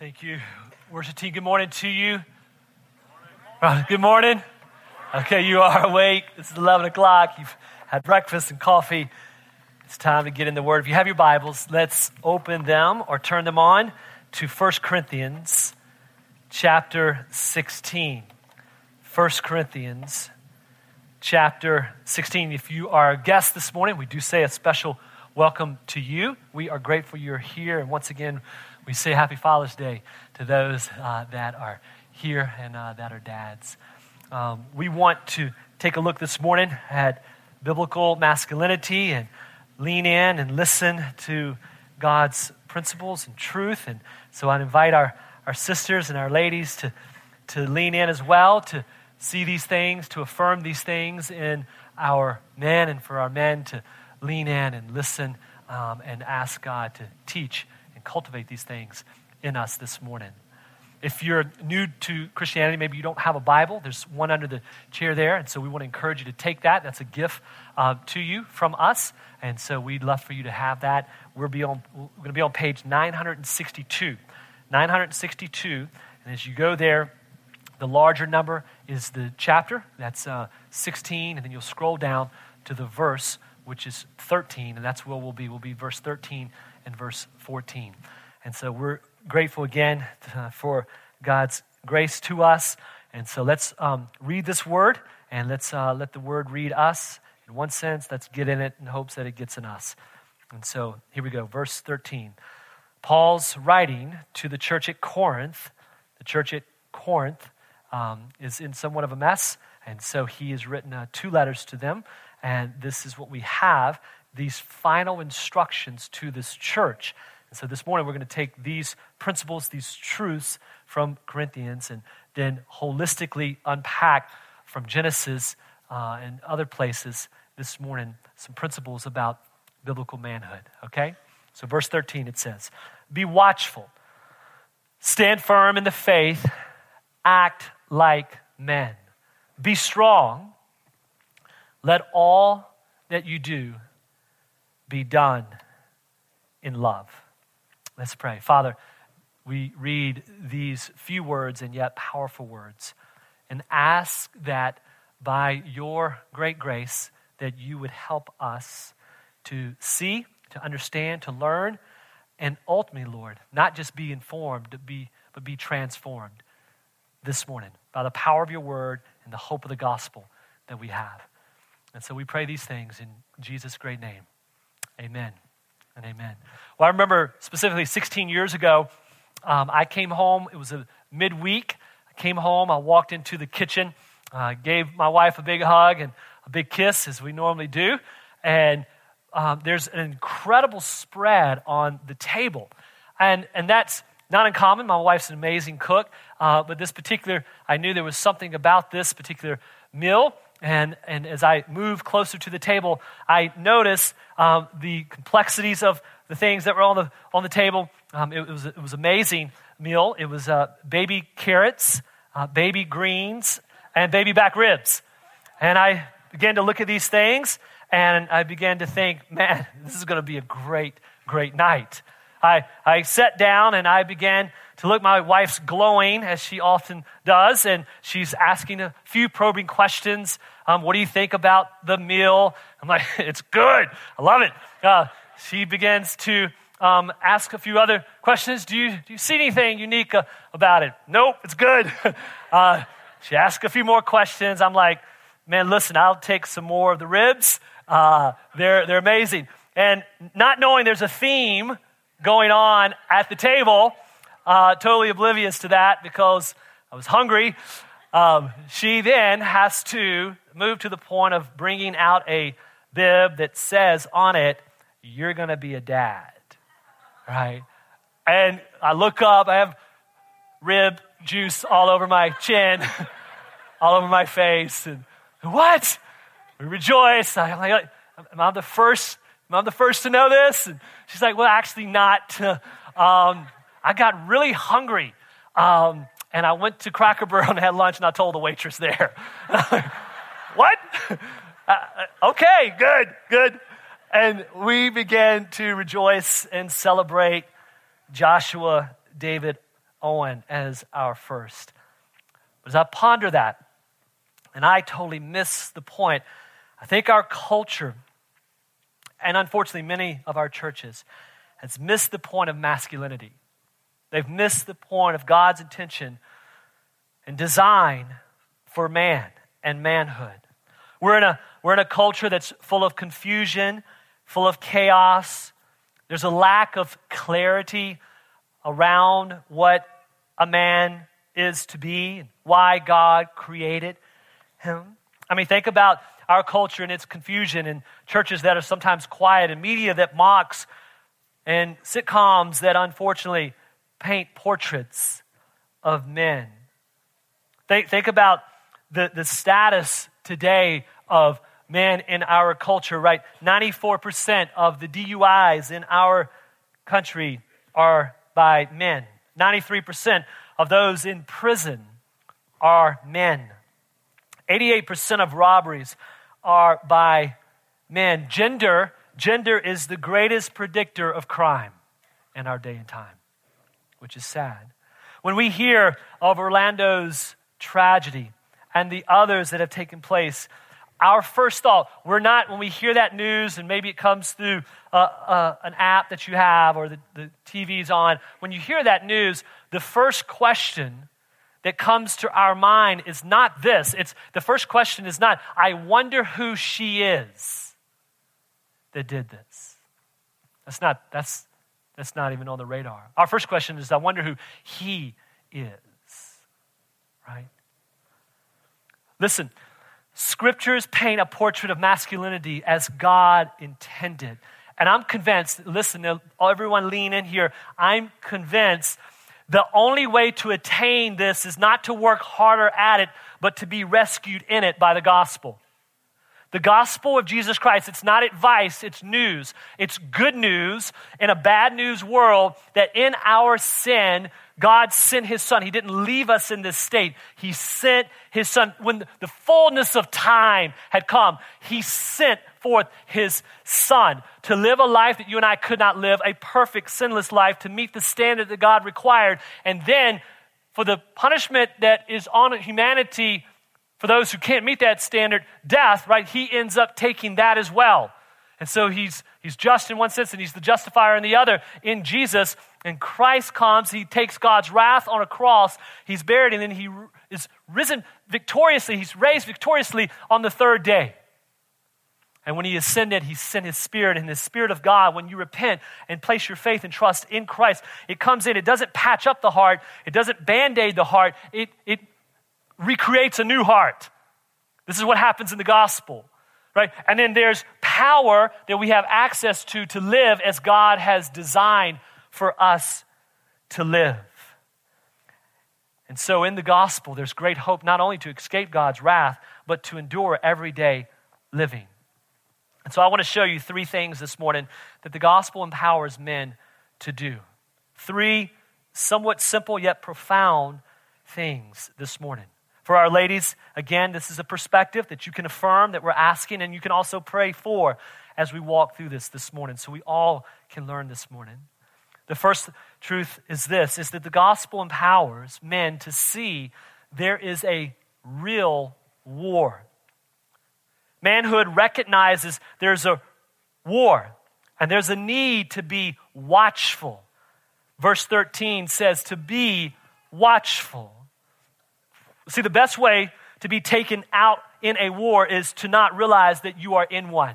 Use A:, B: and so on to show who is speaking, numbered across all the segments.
A: Thank you. Worship team, good morning to you. Uh, good morning. Okay, you are awake. It's 11 o'clock. You've had breakfast and coffee. It's time to get in the Word. If you have your Bibles, let's open them or turn them on to 1 Corinthians chapter 16. 1 Corinthians chapter 16. If you are a guest this morning, we do say a special welcome to you. We are grateful you're here. And once again, we say Happy Father's Day to those uh, that are here and uh, that are dads. Um, we want to take a look this morning at biblical masculinity and lean in and listen to God's principles and truth. And so I invite our, our sisters and our ladies to, to lean in as well, to see these things, to affirm these things in our men, and for our men to lean in and listen um, and ask God to teach and cultivate these things in us this morning. If you're new to Christianity, maybe you don't have a Bible, there's one under the chair there. And so we want to encourage you to take that. That's a gift uh, to you from us. And so we'd love for you to have that. We're, be on, we're going to be on page 962. 962. And as you go there, the larger number is the chapter. That's uh, 16. And then you'll scroll down to the verse, which is 13. And that's where we'll be. We'll be verse 13 and verse 14. And so we're grateful again uh, for God's grace to us. And so let's um, read this word and let's uh, let the word read us. In one sense, let's get in it in hopes that it gets in us. And so here we go, verse 13. Paul's writing to the church at Corinth. The church at Corinth um, is in somewhat of a mess. And so he has written uh, two letters to them. And this is what we have these final instructions to this church. And so this morning we're going to take these principles, these truths from Corinthians, and then holistically unpack from Genesis uh, and other places this morning some principles about biblical manhood. Okay? So, verse 13 it says, Be watchful, stand firm in the faith, act like men, be strong, let all that you do be done in love. Let's pray. Father, we read these few words and yet powerful words and ask that by your great grace that you would help us to see, to understand, to learn, and ultimately, Lord, not just be informed, be, but be transformed this morning by the power of your word and the hope of the gospel that we have. And so we pray these things in Jesus' great name. Amen and amen. Well, I remember specifically 16 years ago, um, I came home. It was a midweek. I came home. I walked into the kitchen, uh, gave my wife a big hug and a big kiss, as we normally do. And um, there's an incredible spread on the table. And, and that's not uncommon. My wife's an amazing cook. Uh, but this particular, I knew there was something about this particular meal and, and as I move closer to the table, I notice um, the complexities of the things that were on the, on the table. Um, it, it, was, it was amazing meal. It was uh, baby carrots, uh, baby greens, and baby back ribs. And I began to look at these things, and I began to think, man, this is going to be a great, great night. I, I sat down and I began to look. My wife's glowing, as she often does, and she's asking a few probing questions. Um, what do you think about the meal? I'm like, it's good. I love it. Uh, she begins to um, ask a few other questions. Do you, do you see anything unique uh, about it? Nope, it's good. uh, she asks a few more questions. I'm like, man, listen, I'll take some more of the ribs. Uh, they're, they're amazing. And not knowing there's a theme going on at the table, uh, totally oblivious to that because I was hungry. Um, she then has to move to the point of bringing out a bib that says on it, You're going to be a dad. Right? And I look up, I have rib juice all over my chin, all over my face. And what? We rejoice. I'm like, Am I the first? Am I the first to know this? And she's like, Well, actually, not. Um, I got really hungry. Um, and I went to Cracker Barrel and had lunch, and I told the waitress there. what? Uh, uh, okay, good, good. And we began to rejoice and celebrate Joshua David Owen as our first. But as I ponder that, and I totally miss the point, I think our culture, and unfortunately many of our churches, has missed the point of masculinity. They've missed the point of God's intention and design for man and manhood. We're in a, we're in a culture that's full of confusion, full of chaos. There's a lack of clarity around what a man is to be, and why God created him. I mean, think about our culture and its confusion, and churches that are sometimes quiet, and media that mocks, and sitcoms that unfortunately paint portraits of men. Think, think about the, the status today of men in our culture, right? 94% of the DUIs in our country are by men. 93% of those in prison are men. 88% of robberies are by men. Gender, gender is the greatest predictor of crime in our day and time, which is sad. When we hear of Orlando's tragedy and the others that have taken place, our first thought, we're not, when we hear that news, and maybe it comes through uh, uh, an app that you have or the, the TV's on, when you hear that news, the first question that comes to our mind is not this. It's the first question is not, I wonder who she is that did this. That's not, that's, that's not even on the radar. Our first question is, I wonder who he is. Right? Listen, scriptures paint a portrait of masculinity as God intended. And I'm convinced, listen, everyone lean in here. I'm convinced the only way to attain this is not to work harder at it, but to be rescued in it by the gospel. The gospel of Jesus Christ, it's not advice, it's news. It's good news in a bad news world that in our sin, God sent his son. He didn't leave us in this state. He sent his son. When the fullness of time had come, he sent forth his son to live a life that you and I could not live, a perfect, sinless life, to meet the standard that God required. And then for the punishment that is on humanity for those who can't meet that standard, death, right? He ends up taking that as well. And so he's, he's just in one sense and he's the justifier in the other in Jesus. And Christ comes, he takes God's wrath on a cross, he's buried, and then he is risen victoriously, he's raised victoriously on the third day. And when he ascended, he sent his spirit, and the spirit of God, when you repent and place your faith and trust in Christ, it comes in. It doesn't patch up the heart, it doesn't band aid the heart, it, it recreates a new heart. This is what happens in the gospel, right? And then there's power that we have access to to live as God has designed for us to live. And so in the gospel, there's great hope not only to escape God's wrath, but to endure everyday living. And so I want to show you three things this morning that the gospel empowers men to do. Three somewhat simple yet profound things this morning. For our ladies, again, this is a perspective that you can affirm that we're asking and you can also pray for as we walk through this this morning so we all can learn this morning. The first truth is this is that the gospel empowers men to see there is a real war Manhood recognizes there's a war and there's a need to be watchful. Verse 13 says to be watchful. See, the best way to be taken out in a war is to not realize that you are in one.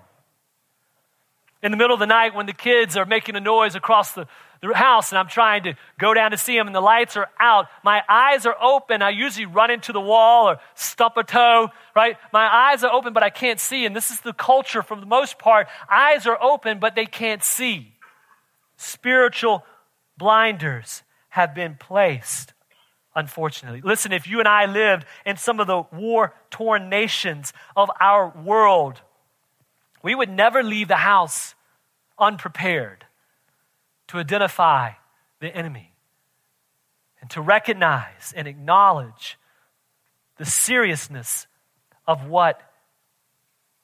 A: In the middle of the night, when the kids are making a noise across the, the house and I'm trying to go down to see them and the lights are out, my eyes are open. I usually run into the wall or stump a toe, right? My eyes are open, but I can't see. And this is the culture for the most part. Eyes are open, but they can't see. Spiritual blinders have been placed, unfortunately. Listen, if you and I lived in some of the war torn nations of our world, we would never leave the house unprepared to identify the enemy and to recognize and acknowledge the seriousness of what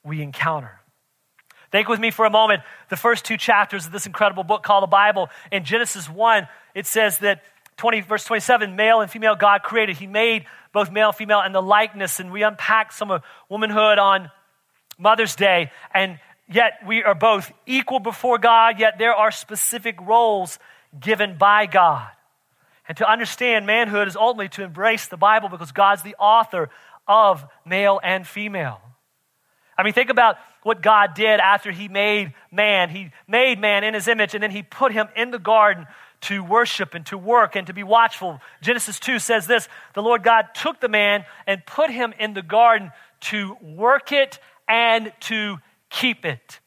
A: we encounter. Think with me for a moment. The first two chapters of this incredible book called the Bible. In Genesis 1, it says that 20, verse 27, male and female God created. He made both male and female and the likeness. And we unpack some of womanhood on Mother's Day. And yet we are both equal before God, yet there are specific roles given by God. And to understand manhood is ultimately to embrace the Bible because God's the author of male and female. I mean, think about what God did after He made man. He made man in His image, and then He put him in the garden to worship and to work and to be watchful. Genesis 2 says this The Lord God took the man and put him in the garden to work it and to keep it.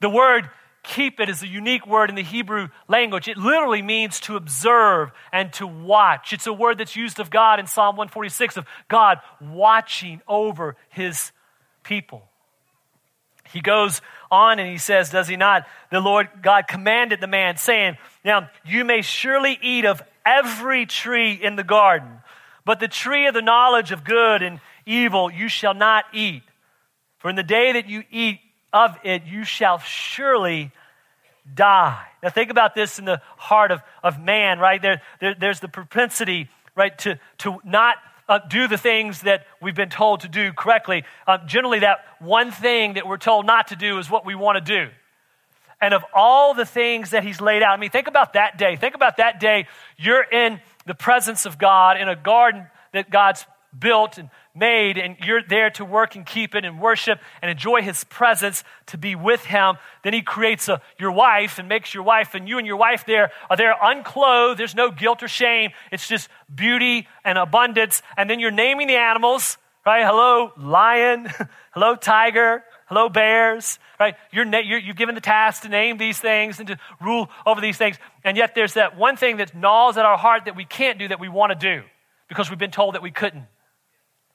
A: The word keep it is a unique word in the Hebrew language. It literally means to observe and to watch. It's a word that's used of God in Psalm 146 of God watching over his people. He goes on and he says, Does he not? The Lord God commanded the man, saying, Now you may surely eat of every tree in the garden, but the tree of the knowledge of good and evil you shall not eat. For in the day that you eat of it, you shall surely die. Now, think about this in the heart of, of man, right? There, there, there's the propensity, right, to, to not uh, do the things that we've been told to do correctly. Uh, generally, that one thing that we're told not to do is what we want to do. And of all the things that he's laid out, I mean, think about that day. Think about that day. You're in the presence of God in a garden that God's built and made, and you're there to work and keep it and worship and enjoy his presence to be with him. Then he creates a, your wife and makes your wife, and you and your wife there are there unclothed. There's no guilt or shame. It's just beauty and abundance. And then you're naming the animals, right? Hello, lion. Hello, tiger. Hello, bears, right? You're, you're, you've given the task to name these things and to rule over these things. And yet there's that one thing that gnaws at our heart that we can't do that we want to do because we've been told that we couldn't.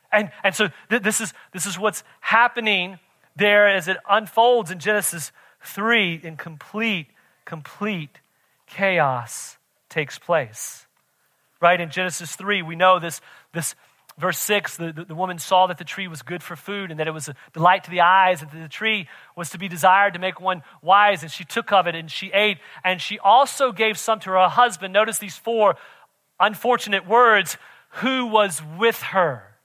A: And, and so th- this, is, this is what's happening there as it unfolds in Genesis 3 in complete, complete chaos takes place. Right? In Genesis 3, we know this, this verse 6 the, the, the, woman saw that the tree was good for food and that it was a delight to the eyes, and that the tree was to be desired to make one wise, and she took of it and she ate. And she also gave some to her husband. Notice these four unfortunate words who was with her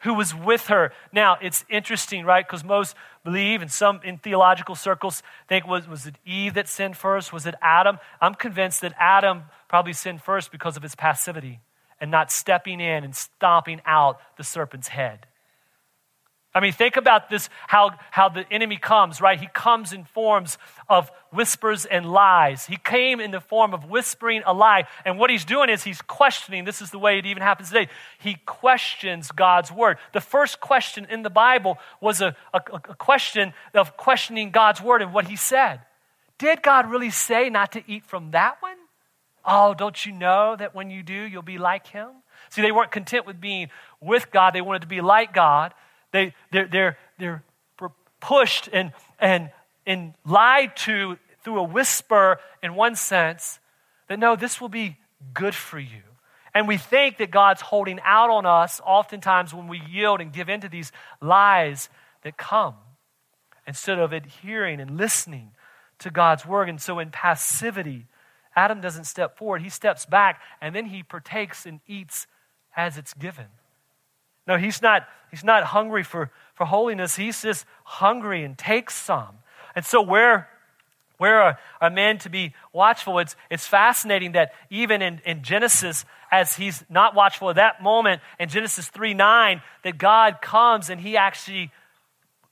A: who was with her. Now, it's interesting, right? Because most believe, and some in theological circles think, was, was it Eve that sinned first? Was it Adam? I'm convinced that Adam probably sinned first because of his passivity and not stepping in and stomping out the serpent's head. I mean, think about this how, how the enemy comes, right? He comes in forms of whispers and lies. He came in the form of whispering a lie. And what he's doing is he's questioning. This is the way it even happens today. He questions God's word. The first question in the Bible was a, a, a question of questioning God's word and what he said. Did God really say not to eat from that one? Oh, don't you know that when you do, you'll be like him? See, they weren't content with being with God, they wanted to be like God. They, they're, they're, they're pushed and, and, and lied to through a whisper, in one sense, that no, this will be good for you. And we think that God's holding out on us oftentimes when we yield and give in to these lies that come instead of adhering and listening to God's word. And so in passivity, Adam doesn't step forward, he steps back and then he partakes and eats as it's given. No, he's not, he's not hungry for, for holiness. He's just hungry and takes some. And so, where, where are, are men to be watchful? It's, it's fascinating that even in, in Genesis, as he's not watchful at that moment, in Genesis 3 9, that God comes and he actually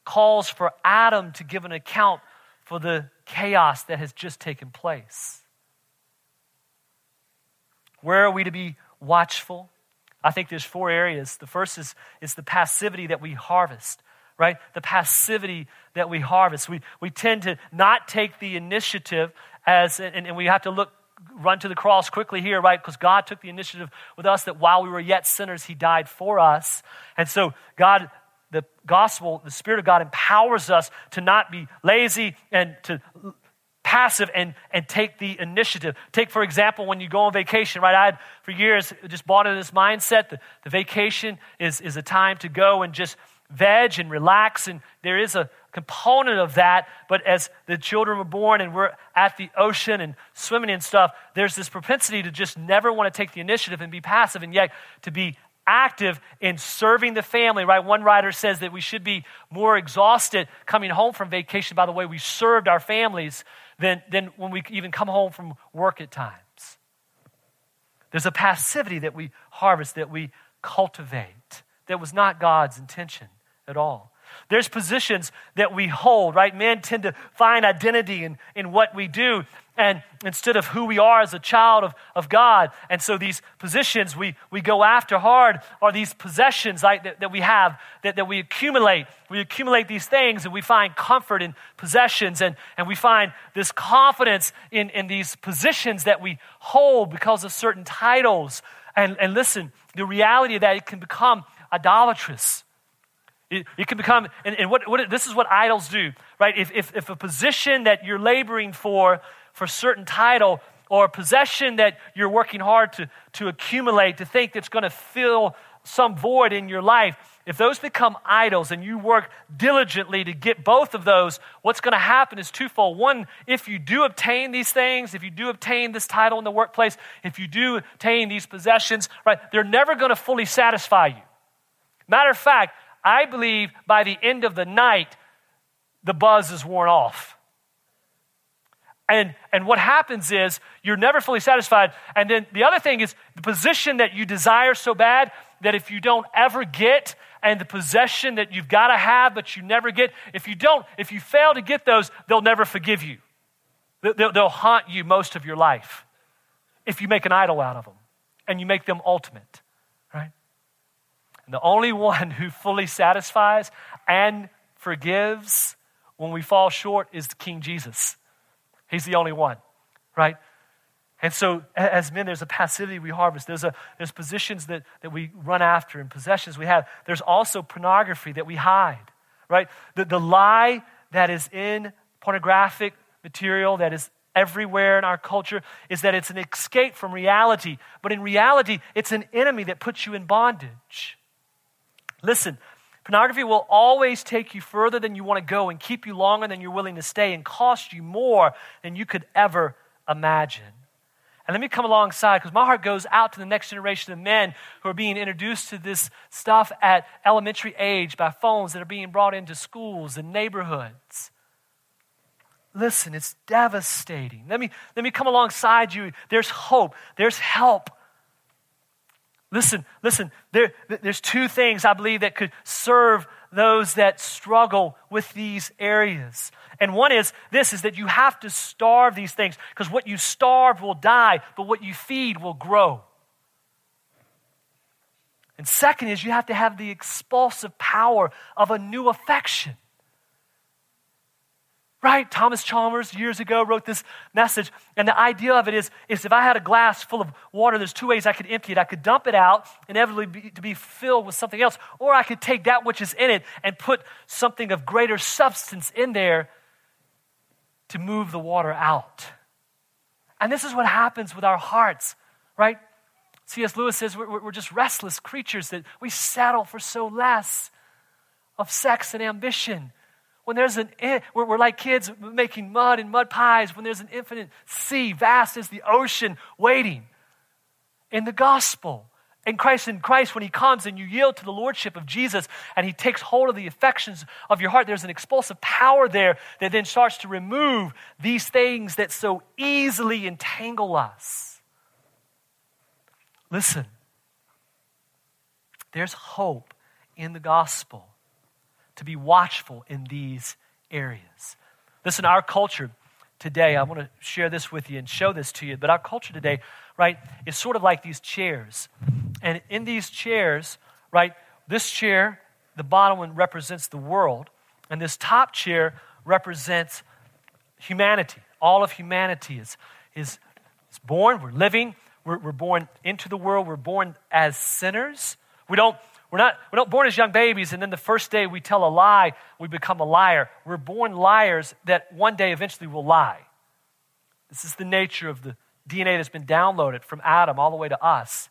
A: calls for Adam to give an account for the chaos that has just taken place. Where are we to be watchful? I think there's four areas. The first is, is the passivity that we harvest, right? The passivity that we harvest. We, we tend to not take the initiative as, and, and we have to look, run to the cross quickly here, right? Because God took the initiative with us that while we were yet sinners, He died for us. And so God the gospel, the Spirit of God empowers us to not be lazy and to passive and, and take the initiative. Take, for example, when you go on vacation, right? I had for years just bought into this mindset that the vacation is, is a time to go and just veg and relax, and there is a component of that. But as the children were born and we're at the ocean and swimming and stuff, there's this propensity to just never want to take the initiative and be passive, and yet to be active in serving the family, right? One writer says that we should be more exhausted coming home from vacation by the way we served our families than, than when we even come home from work at times. There's a passivity that we harvest, that we cultivate, that was not God's intention at all. There's positions that we hold, right? Men tend to find identity in, in what we do and instead of who we are as a child of, of God. And so these positions we, we go after hard are these possessions like, that, that we have, that, that we accumulate. We accumulate these things and we find comfort in possessions and, and we find this confidence in, in these positions that we hold because of certain titles. And, and listen, the reality of that, it can become idolatrous. It can become, and, and what, what, this is what idols do, right? If, if, if a position that you're laboring for, for certain title, or a possession that you're working hard to, to accumulate, to think that's going to fill some void in your life, if those become idols and you work diligently to get both of those, what's going to happen is twofold. One, if you do obtain these things, if you do obtain this title in the workplace, if you do obtain these possessions, right, they're never going to fully satisfy you. Matter of fact, I believe by the end of the night, the buzz is worn off. And, and what happens is you're never fully satisfied. And then the other thing is the position that you desire so bad that if you don't ever get, and the possession that you've got to have but you never get, if you don't, if you fail to get those, they'll never forgive you. They'll, they'll haunt you most of your life if you make an idol out of them and you make them ultimate. And the only one who fully satisfies and forgives when we fall short is King Jesus. He's the only one, right? And so, as men, there's a passivity we harvest. There's, a, there's positions that, that we run after and possessions we have. There's also pornography that we hide, right? The, the lie that is in pornographic material, that is everywhere in our culture, is that it's an escape from reality. But in reality, it's an enemy that puts you in bondage. Listen, pornography will always take you further than you want to go and keep you longer than you're willing to stay and cost you more than you could ever imagine. And let me come alongside because my heart goes out to the next generation of men who are being introduced to this stuff at elementary age by phones that are being brought into schools and neighborhoods. Listen, it's devastating. Let me, let me come alongside you. There's hope, there's help. Listen, listen, there, there's two things I believe that could serve those that struggle with these areas. And one is this is that you have to starve these things because what you starve will die, but what you feed will grow. And second is you have to have the expulsive power of a new affection right? Thomas Chalmers years ago wrote this message, and the idea of it is, is if I had a glass full of water, there's two ways I could empty it. I could dump it out, inevitably be, to be filled with something else, or I could take that which is in it and put something of greater substance in there to move the water out. And this is what happens with our hearts, right? C.S. Lewis says we're, we're just restless creatures that we settle for so less of sex and ambition when there's an, we're, we're like kids making mud and mud pies, when there's an infinite sea, vast as the ocean, waiting. In the gospel, in Christ, in Christ, when He comes and you yield to the Lordship of Jesus and He takes hold of the affections of your heart, there's an expulsive power there that then starts to remove these things that so easily entangle us. Listen, there's hope in the gospel to be watchful in these areas. Listen, our culture today, I want to share this with you and show this to you, but our culture today, right, is sort of like these chairs. And in these chairs, right, this chair, the bottom one represents the world, and this top chair represents humanity. All of humanity is, is, is born, we're living, we're, we're born into the world, we're born as sinners. We don't we're not, we're not born as young babies, and then the first day we tell a lie, we become a liar. We're born liars that one day eventually will lie. This is the nature of the DNA that's been downloaded from Adam all the way to us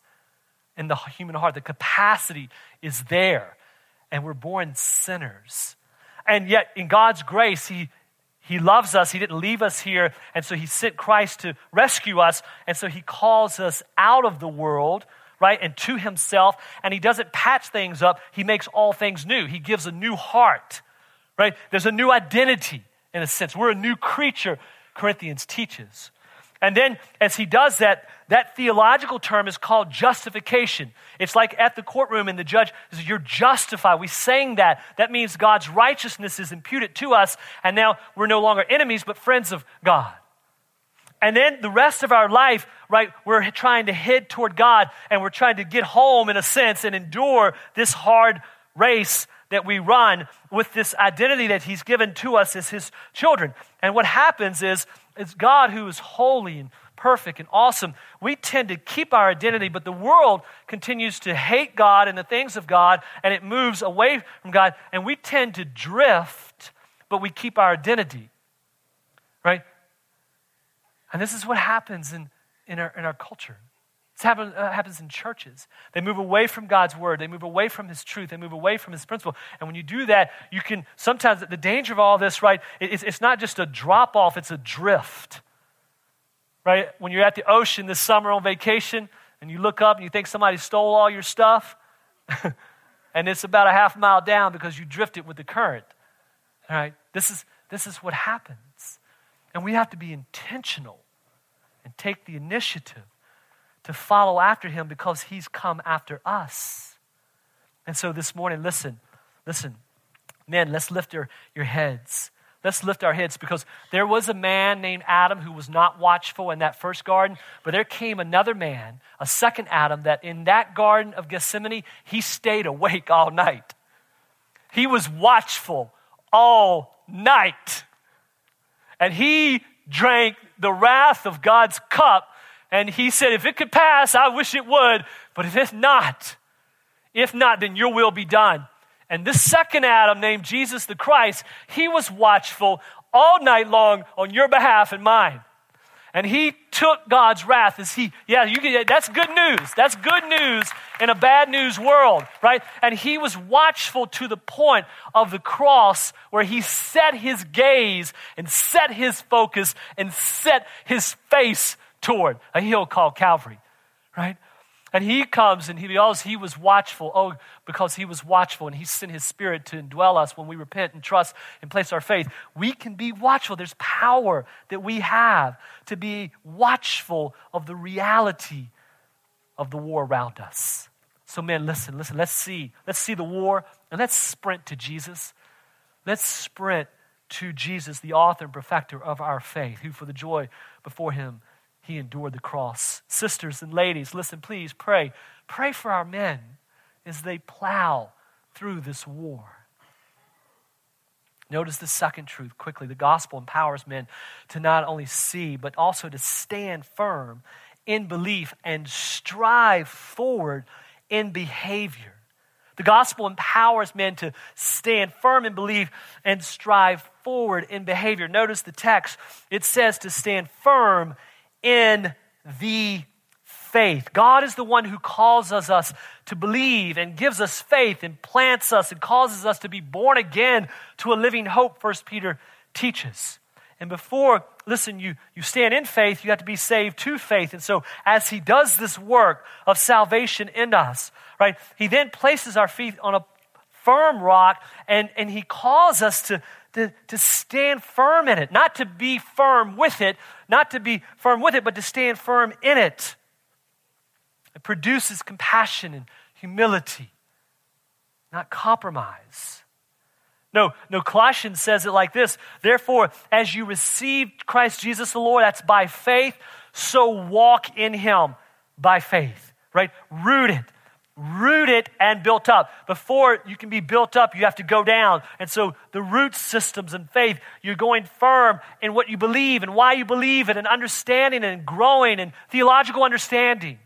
A: in the human heart. The capacity is there. and we're born sinners. And yet, in God's grace, He, he loves us. He didn't leave us here. And so He sent Christ to rescue us. And so He calls us out of the world, right, and to Himself. And He doesn't patch things up, He makes all things new. He gives a new heart, right? There's a new identity, in a sense. We're a new creature, Corinthians teaches. And then as he does that, that theological term is called justification. It's like at the courtroom and the judge says, You're justified. We sang that. That means God's righteousness is imputed to us, and now we're no longer enemies, but friends of God. And then the rest of our life, right, we're trying to head toward God and we're trying to get home in a sense and endure this hard race that we run with this identity that He's given to us as His children. And what happens is, it's God who is holy and perfect and awesome. We tend to keep our identity, but the world continues to hate God and the things of God, and it moves away from God, and we tend to drift, but we keep our identity. And this is what happens in, in, our, in our culture. This happen, uh, happens in churches. They move away from God's word. They move away from His truth. They move away from His principle. And when you do that, you can sometimes, the danger of all this, right, it's, it's not just a drop off, it's a drift. Right? When you're at the ocean this summer on vacation and you look up and you think somebody stole all your stuff, and it's about a half mile down because you drifted with the current. All right? This is, this is what happens. And we have to be intentional and take the initiative to follow after him because he's come after us. And so this morning, listen, listen. Men, let's lift your, your heads. Let's lift our heads because there was a man named Adam who was not watchful in that first garden, but there came another man, a second Adam, that in that garden of Gethsemane, he stayed awake all night. He was watchful all night. And he drank the wrath of God's cup and he said, If it could pass, I wish it would. But if not, if not, then your will be done. And this second Adam, named Jesus the Christ, he was watchful all night long on your behalf and mine. And he took God's wrath as he, yeah, you can, that's good news. That's good news in a bad news world, right? And he was watchful to the point of the cross where he set his gaze and set his focus and set his face toward a hill called Calvary, right? And he comes and he he was watchful. Oh, because he was watchful and he sent his spirit to indwell us when we repent and trust and place our faith. We can be watchful. There's power that we have to be watchful of the reality of the war around us. So, men, listen, listen. Let's see. Let's see the war and let's sprint to Jesus. Let's sprint to Jesus, the author and perfecter of our faith, who for the joy before him he endured the cross. Sisters and ladies, listen, please pray. Pray for our men as they plow through this war. Notice the second truth quickly. The gospel empowers men to not only see, but also to stand firm in belief and strive forward in behavior. The gospel empowers men to stand firm in belief and strive forward in behavior. Notice the text. It says to stand firm in the faith. God is the one who causes us to believe and gives us faith and plants us and causes us to be born again to a living hope, First Peter teaches. And before, listen, you, you stand in faith, you have to be saved to faith. And so, as He does this work of salvation in us, right, He then places our feet on a firm rock and, and He calls us to, to, to stand firm in it, not to be firm with it, not to be firm with it, but to stand firm in it. It produces compassion and humility, not compromise. No, no, Colossians says it like this Therefore, as you received Christ Jesus the Lord, that's by faith, so walk in him by faith, right? Rooted rooted and built up. Before you can be built up, you have to go down. And so the root systems and faith, you're going firm in what you believe and why you believe it and understanding and growing and theological understanding.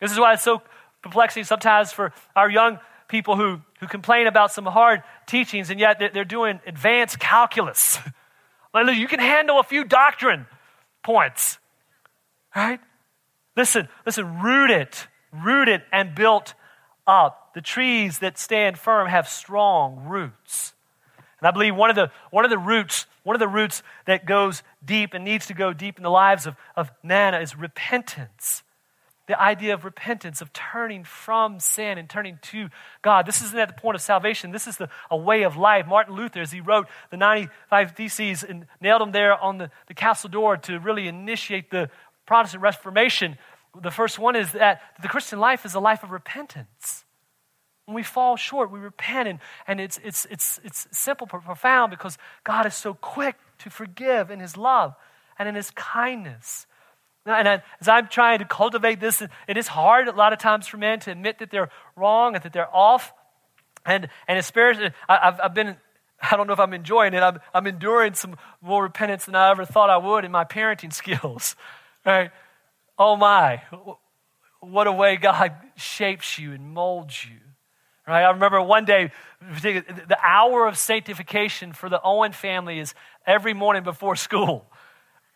A: This is why it's so perplexing sometimes for our young people who, who complain about some hard teachings and yet they're, they're doing advanced calculus. you can handle a few doctrine points, right? Listen, listen, root it rooted and built up. the trees that stand firm have strong roots. And I believe one of the, one of the roots, one of the roots that goes deep and needs to go deep in the lives of, of Nana is repentance. The idea of repentance, of turning from sin and turning to God. This isn't at the point of salvation. This is the, a way of life. Martin Luther, as he wrote the 95 Theses and nailed them there on the, the castle door to really initiate the Protestant Reformation, the first one is that the Christian life is a life of repentance. When we fall short, we repent, and, and it's, it's, it's, it's simple but profound because God is so quick to forgive in His love and in His kindness. And as I'm trying to cultivate this, it is hard a lot of times for men to admit that they're wrong and that they're off. And, and especially, I've, I've been, I don't know if I'm enjoying it, I'm, I'm enduring some more repentance than I ever thought I would in my parenting skills. Right? Oh my, what a way God shapes you and molds you. Right? I remember one day, the hour of sanctification for the Owen family is every morning before school.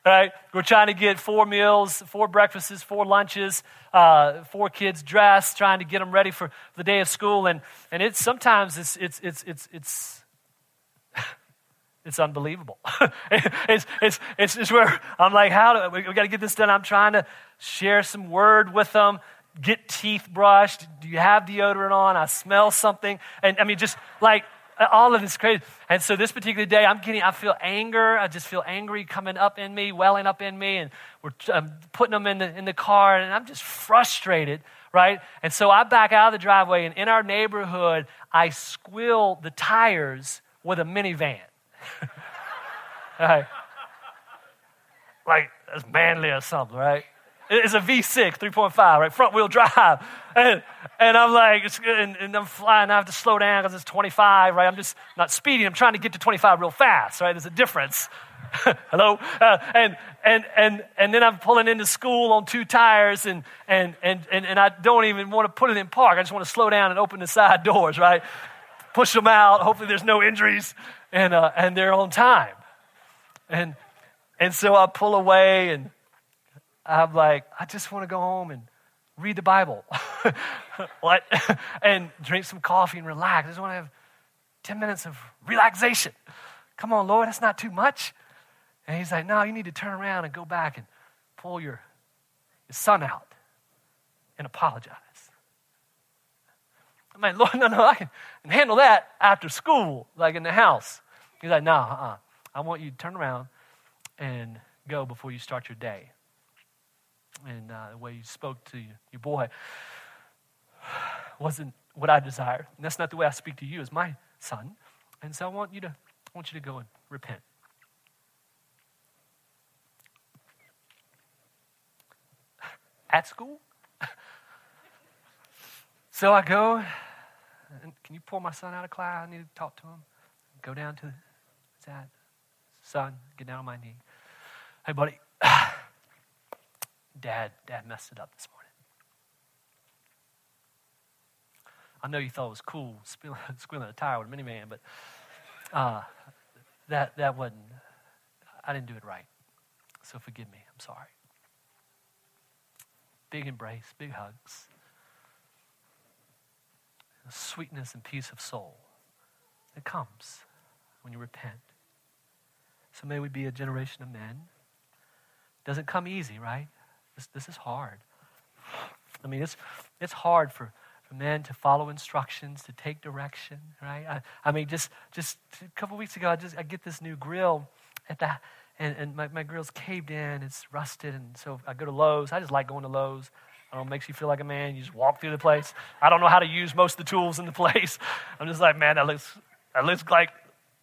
A: Right? We're trying to get four meals, four breakfasts, four lunches, uh, four kids dressed, trying to get them ready for the day of school. And, and it's sometimes it's, it's, it's, it's, it's, it's unbelievable. it's, it's, it's, it's where I'm like, how do we, we got to get this done? I'm trying to share some word with them get teeth brushed. Do you have deodorant on? I smell something. And I mean, just like all of this crazy. And so this particular day, I'm getting, I feel anger. I just feel angry coming up in me, welling up in me. And we're um, putting them in the, in the car, and I'm just frustrated, right? And so I back out of the driveway, and in our neighborhood, I squill the tires with a minivan. right? Like, that's manly or something, right? It's a V6, 3.5, right? Front wheel drive. And, and I'm like, and, and, I'm flying. I have to slow down because it's 25, right? I'm just not speeding. I'm trying to get to 25 real fast, right? There's a difference. Hello? Uh, and, and, and, and then I'm pulling into school on two tires, and, and, and, and, and I don't even want to put it in park. I just want to slow down and open the side doors, right? Push them out. Hopefully, there's no injuries, and, uh, and they're on time. And, and so I pull away and I'm like, I just want to go home and read the Bible. what? and drink some coffee and relax. I just want to have 10 minutes of relaxation. Come on, Lord, that's not too much. And he's like, No, you need to turn around and go back and pull your, your son out and apologize. I'm like, Lord, no, no, I can handle that after school, like in the house. He's like, No, uh-uh. I want you to turn around and go before you start your day and uh, the way you spoke to your boy wasn't what I desired. And that's not the way I speak to you as my son. And so I want you to, I want you to go and repent. At school? so I go, can you pull my son out of class? I need to talk to him. Go down to, his dad, son, get down on my knee. Hey, buddy. Dad, Dad messed it up this morning. I know you thought it was cool squealing a tire with a minivan, but uh, that, that wasn't, I didn't do it right. So forgive me. I'm sorry. Big embrace, big hugs, sweetness and peace of soul that comes when you repent. So may we be a generation of men. Doesn't come easy, right? This, this is hard. I mean, it's, it's hard for, for men to follow instructions, to take direction, right? I, I mean, just, just a couple weeks ago, I, just, I get this new grill at the, and, and my, my grill's caved in, it's rusted, and so I go to Lowe's. I just like going to Lowe's. Know, makes you feel like a man. You just walk through the place. I don't know how to use most of the tools in the place. I'm just like, man, that looks, that looks like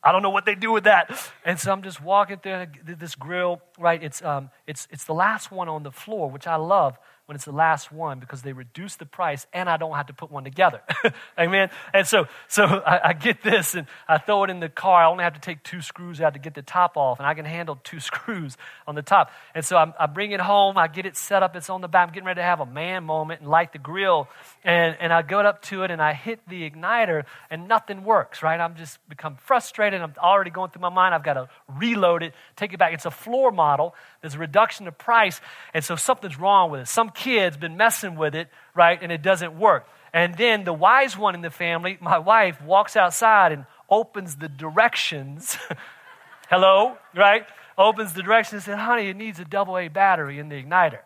A: I don't know what they do with that. And so I'm just walking through this grill, right? It's, um, it's, it's the last one on the floor, which I love when it's the last one because they reduce the price and I don't have to put one together. Amen. And so, so I, I, get this and I throw it in the car. I only have to take two screws out to get the top off, and I can handle two screws on the top. And so I, I bring it home. I get it set up. It's on the back. I'm getting ready to have a man moment and light the grill. And, and I go up to it and I hit the igniter and nothing works, right? I'm just become frustrated. I'm already going through my mind. I've got to reload it, take it back. It's a floor model. There's a reduction of price. And so something's wrong with it. Some kid's been messing with it, right, and it doesn't work. And then the wise one in the family, my wife, walks outside and opens the directions. Hello, right? Opens the directions and says, honey, it needs a double A battery in the igniter.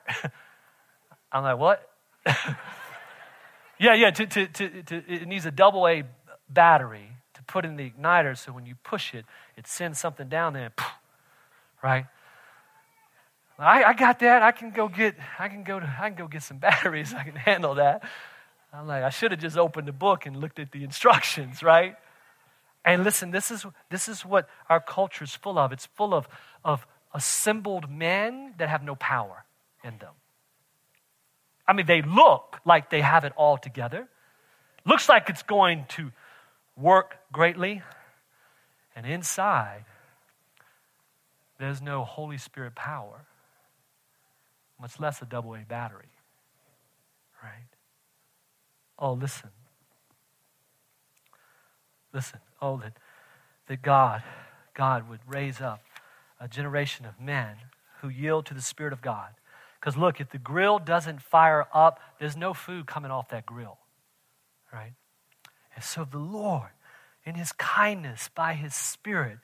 A: I'm like, what? yeah, yeah, to, to, to, it needs a double A battery to put in the igniter so when you push it, it sends something down there, right? I, I got that. I can go get. I can go. To, I can go get some batteries. I can handle that. I'm like, I should have just opened the book and looked at the instructions, right? And listen, this is this is what our culture is full of. It's full of of assembled men that have no power in them. I mean, they look like they have it all together. Looks like it's going to work greatly. And inside, there's no Holy Spirit power much less a double A battery. Right? Oh, listen. Listen. Oh, that, that God, God would raise up a generation of men who yield to the Spirit of God. Because look, if the grill doesn't fire up, there's no food coming off that grill. Right? And so the Lord, in His kindness, by His Spirit,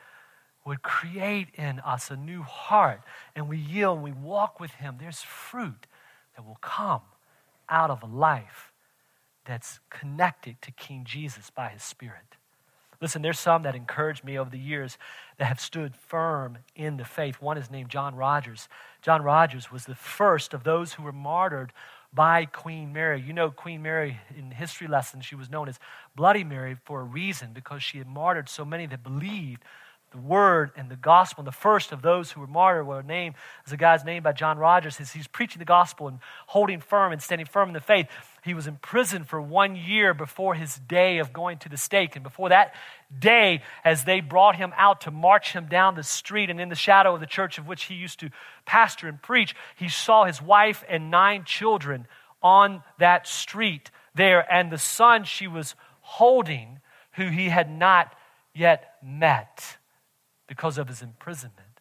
A: would create in us a new heart and we yield and we walk with Him, there's fruit that will come out of a life that's connected to King Jesus by His Spirit. Listen, there's some that encouraged me over the years that have stood firm in the faith. One is named John Rogers. John Rogers was the first of those who were martyred by Queen Mary. You know, Queen Mary, in history lessons, she was known as Bloody Mary for a reason because she had martyred so many that believed the word and the gospel. And the first of those who were martyred were named as a guy's name by John Rogers. As he's preaching the gospel and holding firm and standing firm in the faith, he was in prison for one year before his day of going to the stake. And before that day, as they brought him out to march him down the street and in the shadow of the church of which he used to pastor and preach, he saw his wife and nine children on that street there, and the son she was holding, who he had not yet met because of his imprisonment.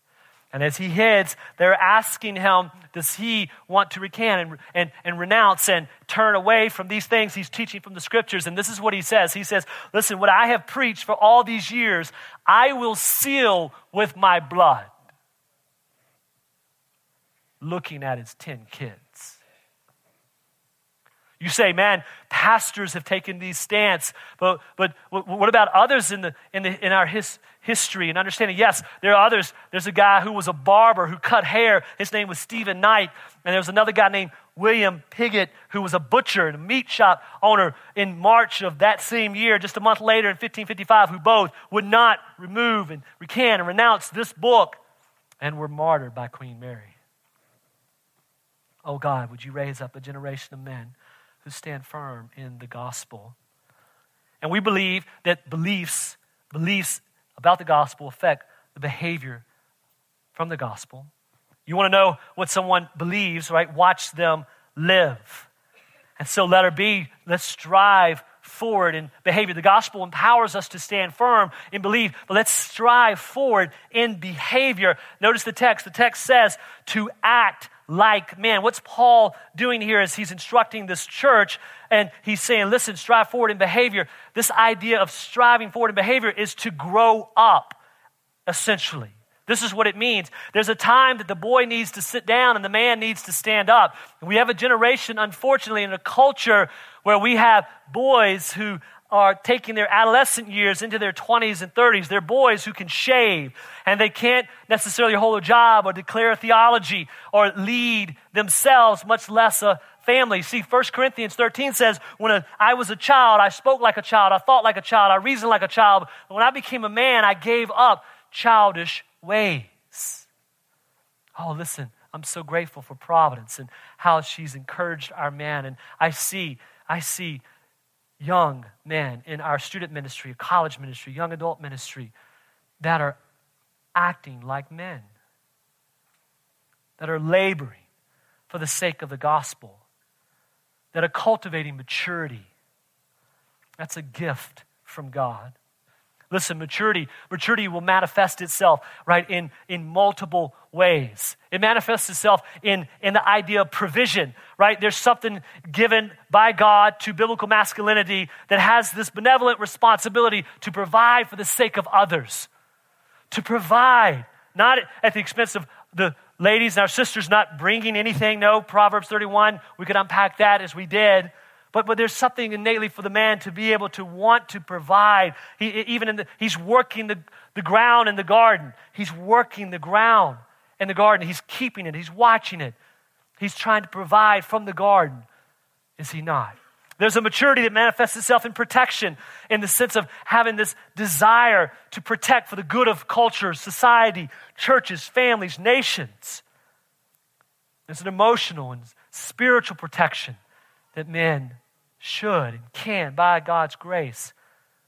A: And as he heads, they're asking him, does he want to recant and, and, and renounce and turn away from these things he's teaching from the scriptures? And this is what he says. He says, Listen, what I have preached for all these years, I will seal with my blood. Looking at his 10 kids. You say, man, pastors have taken these stance, but, but what about others in, the, in, the, in our his, history and understanding? Yes, there are others. There's a guy who was a barber who cut hair. His name was Stephen Knight. And there was another guy named William Piggott who was a butcher and a meat shop owner in March of that same year, just a month later in 1555, who both would not remove and recant and renounce this book and were martyred by Queen Mary. Oh God, would you raise up a generation of men stand firm in the gospel. And we believe that beliefs, beliefs about the gospel affect the behavior from the gospel. You want to know what someone believes, right? Watch them live. And so, letter B, let's strive forward in behavior. The gospel empowers us to stand firm in belief, but let's strive forward in behavior. Notice the text. The text says to act like men. What's Paul doing here as he's instructing this church? And he's saying, listen, strive forward in behavior. This idea of striving forward in behavior is to grow up, essentially. This is what it means. There's a time that the boy needs to sit down and the man needs to stand up. we have a generation, unfortunately, in a culture where we have boys who are taking their adolescent years into their 20s and 30s. They're boys who can shave and they can't necessarily hold a job or declare a theology or lead themselves, much less a family. See, 1 Corinthians 13 says, When a, I was a child, I spoke like a child, I thought like a child, I reasoned like a child. But when I became a man, I gave up childish ways. Oh, listen, I'm so grateful for Providence and how she's encouraged our man. And I see, I see young men in our student ministry, college ministry, young adult ministry that are acting like men, that are laboring for the sake of the gospel, that are cultivating maturity. That's a gift from God. Listen, maturity, maturity will manifest itself, right, in, in multiple ways. It manifests itself in, in the idea of provision, right? There's something given by God to biblical masculinity that has this benevolent responsibility to provide for the sake of others. To provide, not at the expense of the ladies and our sisters not bringing anything. No, Proverbs 31, we could unpack that as we did. But, but there's something innately for the man to be able to want to provide. He, even in the, he's working the, the ground in the garden. He's working the ground in the garden. He's keeping it. He's watching it. He's trying to provide from the garden. Is he not? There's a maturity that manifests itself in protection, in the sense of having this desire to protect for the good of culture, society, churches, families, nations. There's an emotional and spiritual protection that men should and can, by God's grace,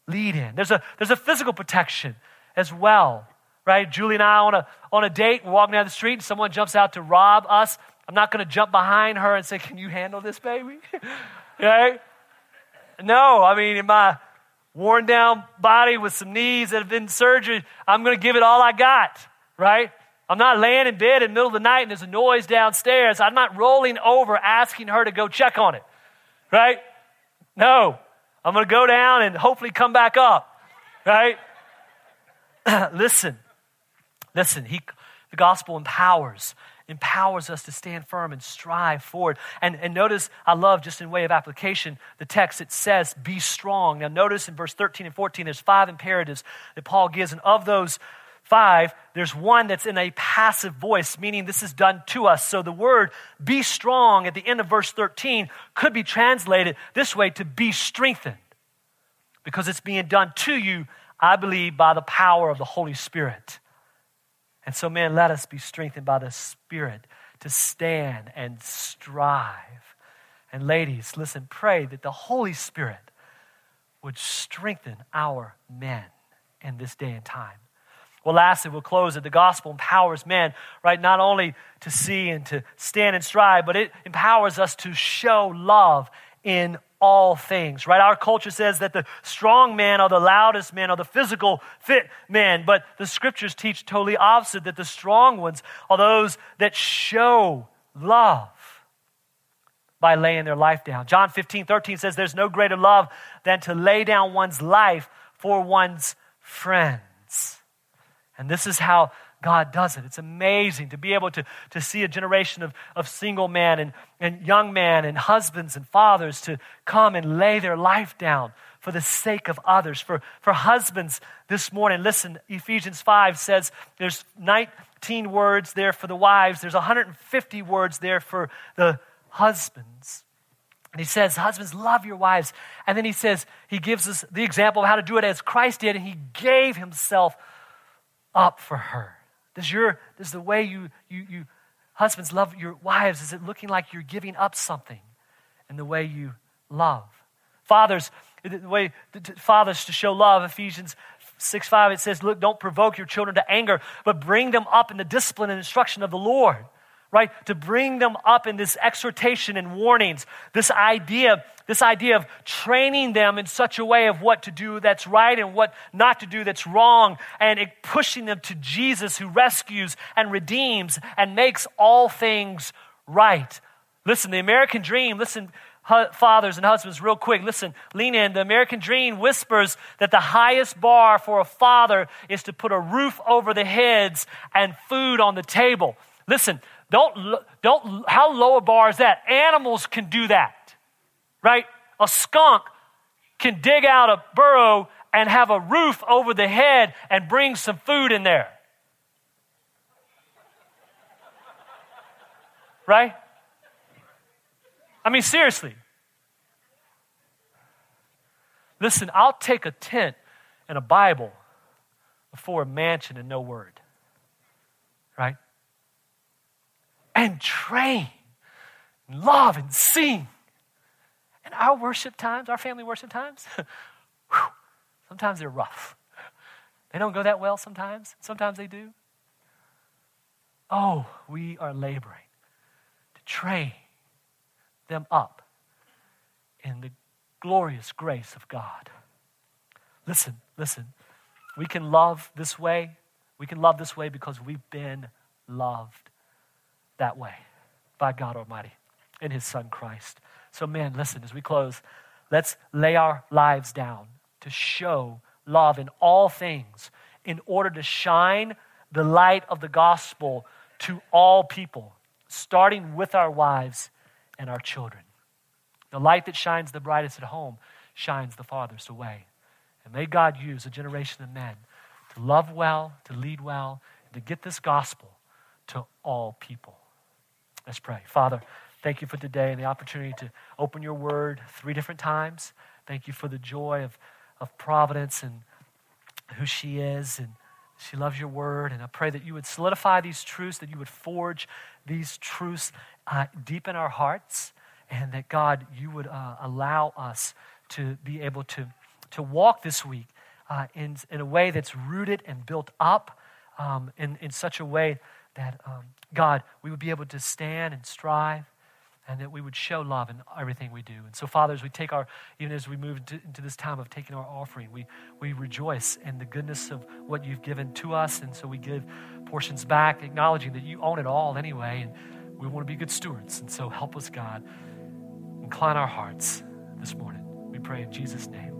A: lead in. There's a, there's a physical protection as well, right? Julie and I on a, on a date, we're walking down the street and someone jumps out to rob us. I'm not going to jump behind her and say, Can you handle this, baby? right? No, I mean, in my worn down body with some knees that have been surgery, I'm going to give it all I got, right? I'm not laying in bed in the middle of the night and there's a noise downstairs. I'm not rolling over asking her to go check on it right? No. I'm going to go down and hopefully come back up, right? listen, listen. He, the gospel empowers, empowers us to stand firm and strive forward. And, and notice, I love just in way of application, the text it says, be strong. Now, notice in verse 13 and 14, there's five imperatives that Paul gives. And of those, 5, there's one that's in a passive voice, meaning this is done to us. So the word be strong at the end of verse 13 could be translated this way to be strengthened because it's being done to you, I believe, by the power of the Holy Spirit. And so, man, let us be strengthened by the Spirit to stand and strive. And ladies, listen, pray that the Holy Spirit would strengthen our men in this day and time. Well, lastly, we'll close it. The gospel empowers men, right, not only to see and to stand and strive, but it empowers us to show love in all things, right? Our culture says that the strong men are the loudest men, are the physical fit men, but the scriptures teach totally opposite that the strong ones are those that show love by laying their life down. John 15, 13 says, There's no greater love than to lay down one's life for one's friends. And this is how God does it. It's amazing to be able to, to see a generation of, of single men and, and young men and husbands and fathers to come and lay their life down for the sake of others. For, for husbands this morning, listen, Ephesians 5 says there's 19 words there for the wives, there's 150 words there for the husbands. And he says, Husbands, love your wives. And then he says, He gives us the example of how to do it as Christ did, and He gave Himself up for her? Does your does the way you you you husbands love your wives is it looking like you're giving up something in the way you love? Fathers, the way fathers to show love, Ephesians 6 5, it says, Look, don't provoke your children to anger, but bring them up in the discipline and instruction of the Lord right? To bring them up in this exhortation and warnings, this idea, this idea of training them in such a way of what to do that's right and what not to do that's wrong, and pushing them to Jesus who rescues and redeems and makes all things right. Listen, the American dream, listen, fathers and husbands, real quick, listen, lean in. The American dream whispers that the highest bar for a father is to put a roof over the heads and food on the table. Listen, don't, don't, how low a bar is that? Animals can do that, right? A skunk can dig out a burrow and have a roof over the head and bring some food in there. Right? I mean, seriously. Listen, I'll take a tent and a Bible before a mansion and no word. Right? And train, and love, and sing. And our worship times, our family worship times, sometimes they're rough. They don't go that well sometimes. Sometimes they do. Oh, we are laboring to train them up in the glorious grace of God. Listen, listen. we can love this way. We can love this way because we've been loved that way by God Almighty in His Son Christ. So, man, listen, as we close, let's lay our lives down to show love in all things in order to shine the light of the gospel to all people, starting with our wives and our children. The light that shines the brightest at home shines the farthest away. And may God use a generation of men to love well, to lead well, and to get this gospel to all people. Let's pray. Father, thank you for today and the opportunity to open your word three different times. Thank you for the joy of, of providence and who she is. And she loves your word. And I pray that you would solidify these truths, that you would forge these truths uh, deep in our hearts, and that God, you would uh, allow us to be able to, to walk this week uh, in, in a way that's rooted and built up um, in, in such a way that, um, God, we would be able to stand and strive and that we would show love in everything we do. And so, Father, as we take our, even as we move into, into, this time of taking our offering, we, we rejoice in the goodness of what you've given to us. And so we give portions back, acknowledging that you own it all anyway. And we want to be good stewards. And so help us, God. Incline our hearts this morning. We pray in Jesus' name.